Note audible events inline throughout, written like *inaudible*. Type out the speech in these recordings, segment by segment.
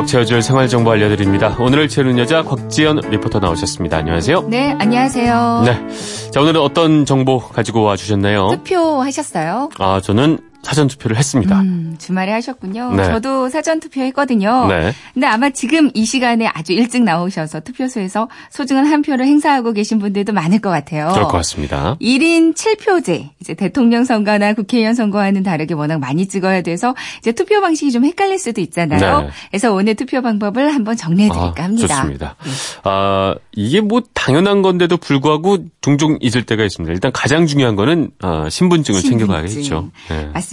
꽉 채워줄 생활정보 알려드립니다. 오늘을 채우는 여자 곽지연 리포터 나오셨습니다. 안녕하세요. 네, 안녕하세요. 네. 자, 오늘은 어떤 정보 가지고 와 주셨나요? 투표하셨어요? 아, 저는 사전 투표를 했습니다. 음, 주말에 하셨군요. 네. 저도 사전 투표했거든요. 네. 근데 아마 지금 이 시간에 아주 일찍 나오셔서 투표소에서 소중한 한 표를 행사하고 계신 분들도 많을 것 같아요. 그럴 것 같습니다. 1인 7표제. 이제 대통령 선거나 국회의원 선거와는 다르게 워낙 많이 찍어야 돼서 이제 투표 방식이 좀 헷갈릴 수도 있잖아요. 네. 그래서 오늘 투표 방법을 한번 정리해 드릴까 아, 합니다. 좋습니다. 아, 이게 뭐 당연한 건데도 불구하고 종종 잊을 때가 있습니다. 일단 가장 중요한 거는 아, 신분증을 신분증. 챙겨가야겠죠. 네. 맞습니다.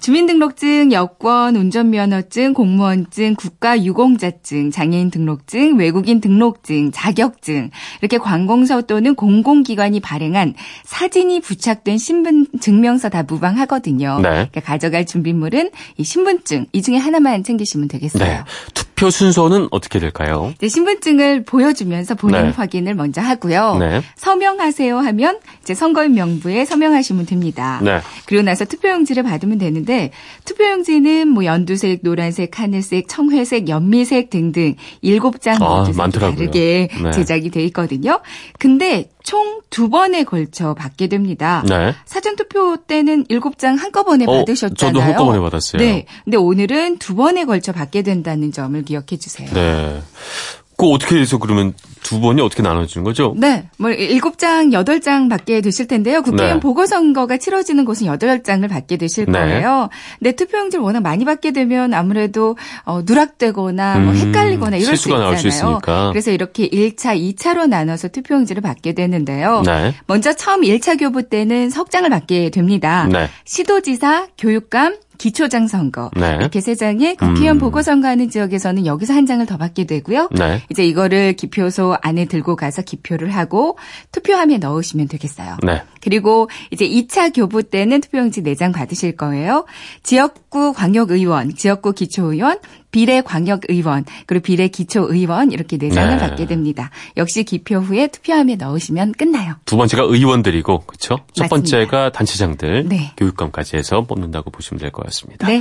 주민등록증, 여권, 운전면허증, 공무원증, 국가유공자증, 장애인 등록증, 외국인 등록증, 자격증 이렇게 관공서 또는 공공기관이 발행한 사진이 부착된 신분 증명서 다 무방하거든요. 네. 그러니까 가져갈 준비물은 이 신분증 이 중에 하나만 챙기시면 되겠어요. 네. 투표 순서는 어떻게 될까요? 이제 신분증을 보여주면서 본인 네. 확인을 먼저 하고요. 네. 서명하세요 하면 이제 선거인 명부에 서명하시면 됩니다. 네. 그리고 나서 투표용지를 받으면 되는데 투표용지는 뭐 연두색, 노란색, 하늘색, 청회색, 연미색 등등 일곱 장 아, 모두 색이 많더라고요. 다르게 네. 제작이 돼 있거든요. 근데 총 두 번에 걸쳐 받게 됩니다. 네. 사전 투표 때는 일곱 장 한꺼번에 어, 받으셨잖아요. 저도 한꺼번에 받았어요. 네. 근데 오늘은 두 번에 걸쳐 받게 된다는 점을 기억해 주세요. 네. 그 어떻게 해서 그러면 두 번이 어떻게 나눠지는 거죠? 네, 뭐 일곱 장, 여덟 장 받게 되실 텐데요. 국회의원 네. 보궐선거가 치러지는 곳은 여덟 장을 받게 되실 네. 거예요. 근데 투표용지를 워낙 많이 받게 되면 아무래도 어, 누락되거나 뭐 음, 헷갈리거나 이럴 수 실수가 있잖아요. 나올 수 있으니까. 그래서 이렇게 1차, 2차로 나눠서 투표용지를 받게 되는데요. 네. 먼저 처음 1차 교부 때는 석 장을 받게 됩니다. 네. 시도지사, 교육감, 기초장 선거 네. 이렇게 세 장에 국회의원 음. 보궐선거하는 지역에서는 여기서 한 장을 더 받게 되고요. 네. 이제 이거를 기표소 안에 들고 가서 기표를 하고 투표함에 넣으시면 되겠어요. 네. 그리고 이제 2차 교부 때는 투표용지 4장 받으실 거예요. 지역구 광역의원, 지역구 기초의원, 비례 광역의원, 그리고 비례 기초의원 이렇게 4장을 네. 받게 됩니다. 역시 기표 후에 투표함에 넣으시면 끝나요. 두 번째가 의원들이고, 그렇죠? 첫. 번째가 단체장들, 네. 교육감까지 해서 뽑는다고 보시면 될 것 같습니다. 네.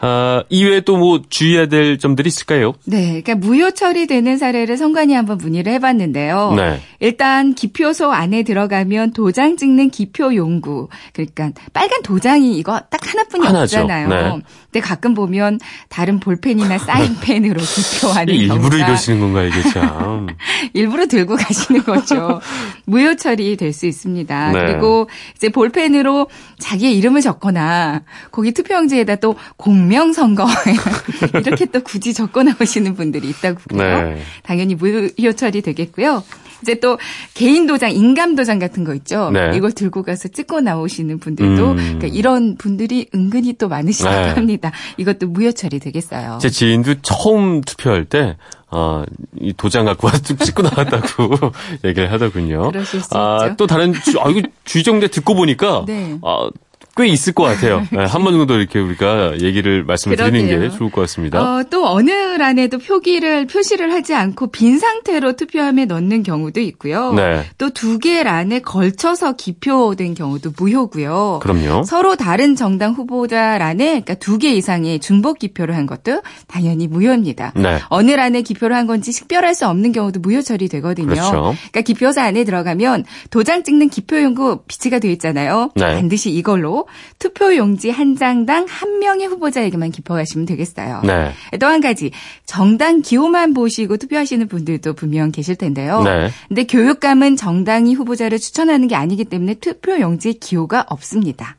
아, 이외에 또 뭐 주의해야 될 점들이 있을까요? 네, 그러니까 무효 처리되는 사례를 선관위 한번 문의를 해봤는데요. 네. 일단 기표소 안에 들어가면 도장 찍는 기표 용구, 그러니까 빨간 도장이 이거 딱 하나뿐이 하나죠. 없잖아요. 네. 근데 가끔 보면 다른 볼펜이나 사인펜으로 *laughs* 기표하는 일부러 이러시는 건가, 이게 참. *laughs* 일부러 들고 가시는 거죠. 무효 처리 될 수 있습니다. 네. 그리고 이제 볼펜으로 자기의 이름을 적거나 거기 투표용지에다 또 공명 선거 *laughs* 이렇게 또 굳이 적어 나오시는 분들이 있다고 그래요. 네. 당연히 무효 처리 되겠고요. 이제 또 개인 도장, 인감 도장 같은 거 있죠. 네. 이걸 들고 가서 찍고 나오시는 분들도 음. 그러니까 이런 분들이 은근히 또 많으시다고 네. 합니다. 이것도 무효 처리 되겠어요. 제 지인도 처음 투표할 때, 아, 이 도장 갖고 와서 쭉 찍고 나왔다고 *laughs* 얘기를 하더군요. 그러실 수 아, 있죠. 또 다른, 주, 아, 이거 주의정대 듣고 보니까, *laughs* 네. 아, 꽤 있을 것 같아요. *laughs* 네, 한번 정도 이렇게 우리가 얘기를 말씀을 드리는. 게 좋을 것 같습니다. 어, 또 어느 란에도 표기를 표시를 하지 않고 빈 상태로 투표함에 넣는 경우도 있고요. 네. 또두 개 란에 걸쳐서 기표된 경우도 무효고요. 그럼요. 서로 다른 정당 후보자 란에 그러니까 두 개 이상의 중복 기표를 한 것도 당연히 무효입니다. 네. 어느 란에 기표를 한 건지 식별할 수 없는 경우도 무효 처리되거든요. 그렇죠. 그러니까 기표사 안에 들어가면 도장 찍는 기표용구 비치가 되어 있잖아요. 네. 반드시 이걸로 투표 용지 한 장당 한 명의 후보자에게만 기표하시면 되겠어요. 네. 또 한 가지 정당 기호만 보시고 투표하시는 분들도 분명 계실 텐데요. 네. 근데 교육감은 정당이 후보자를 추천하는 게 아니기 때문에 투표 용지에 기호가 없습니다.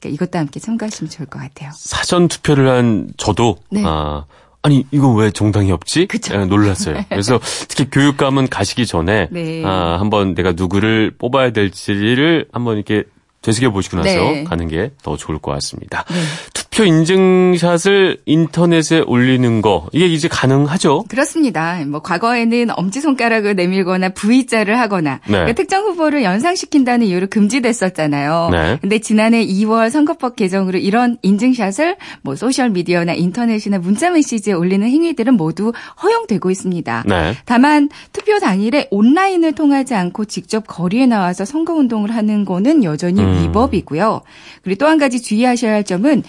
그러니까 이것도 함께 참고하시면 좋을 것 같아요. 사전 투표를 한 저도, 네. 아, 아니, 이거 왜 정당이 없지? 그쵸. 예, 놀랐어요. *laughs* 그래서 특히 교육감은 가시기 전에, 네. 아, 한번 내가 누구를 뽑아야 될지를 한번 이렇게 되새겨 보시고 나서 네. 가는 게 더 좋을 것 같습니다. 네. 투표 인증샷을 인터넷에 올리는 거 이게 이제 가능하죠? 그렇습니다. 뭐 과거에는 엄지손가락을 내밀거나 V자를 하거나 네. 그러니까 특정 후보를 연상시킨다는 이유로 금지됐었잖아요. 네. 근데 지난해 2월 선거법 개정으로 이런 인증샷을 뭐 소셜 미디어나 인터넷이나 문자 메시지에 올리는 행위들은 모두 허용되고 있습니다. 네. 다만 투표 당일에 온라인을 통하지 않고 직접 거리에 나와서 선거 운동을 하는 거는 여전히 음. 위법이고요. 그리고 또 한 가지 주의하셔야 할 점은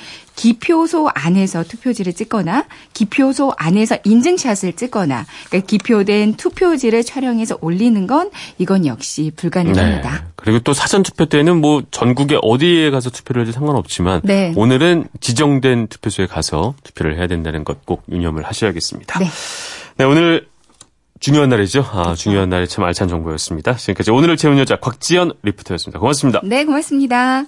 기표소 안에서 투표지를 찍거나 기표소 안에서 인증샷을 찍거나 그러니까 기표된 투표지를 촬영해서 올리는 건 이건 역시 불가능합니다. 네. 그리고 또 사전 투표 때는 뭐 전국에 어디에 가서 투표를 해도 상관없지만 네. 오늘은 지정된 투표소에 가서 투표를 해야 된다는 것 꼭 유념을 하셔야겠습니다. 네. 네, 오늘 중요한 날이죠. 아, 중요한 날에 참 알찬 정보였습니다. 지금까지 오늘을 채운 여자 곽지연 리포터였습니다. 고맙습니다. 네, 고맙습니다.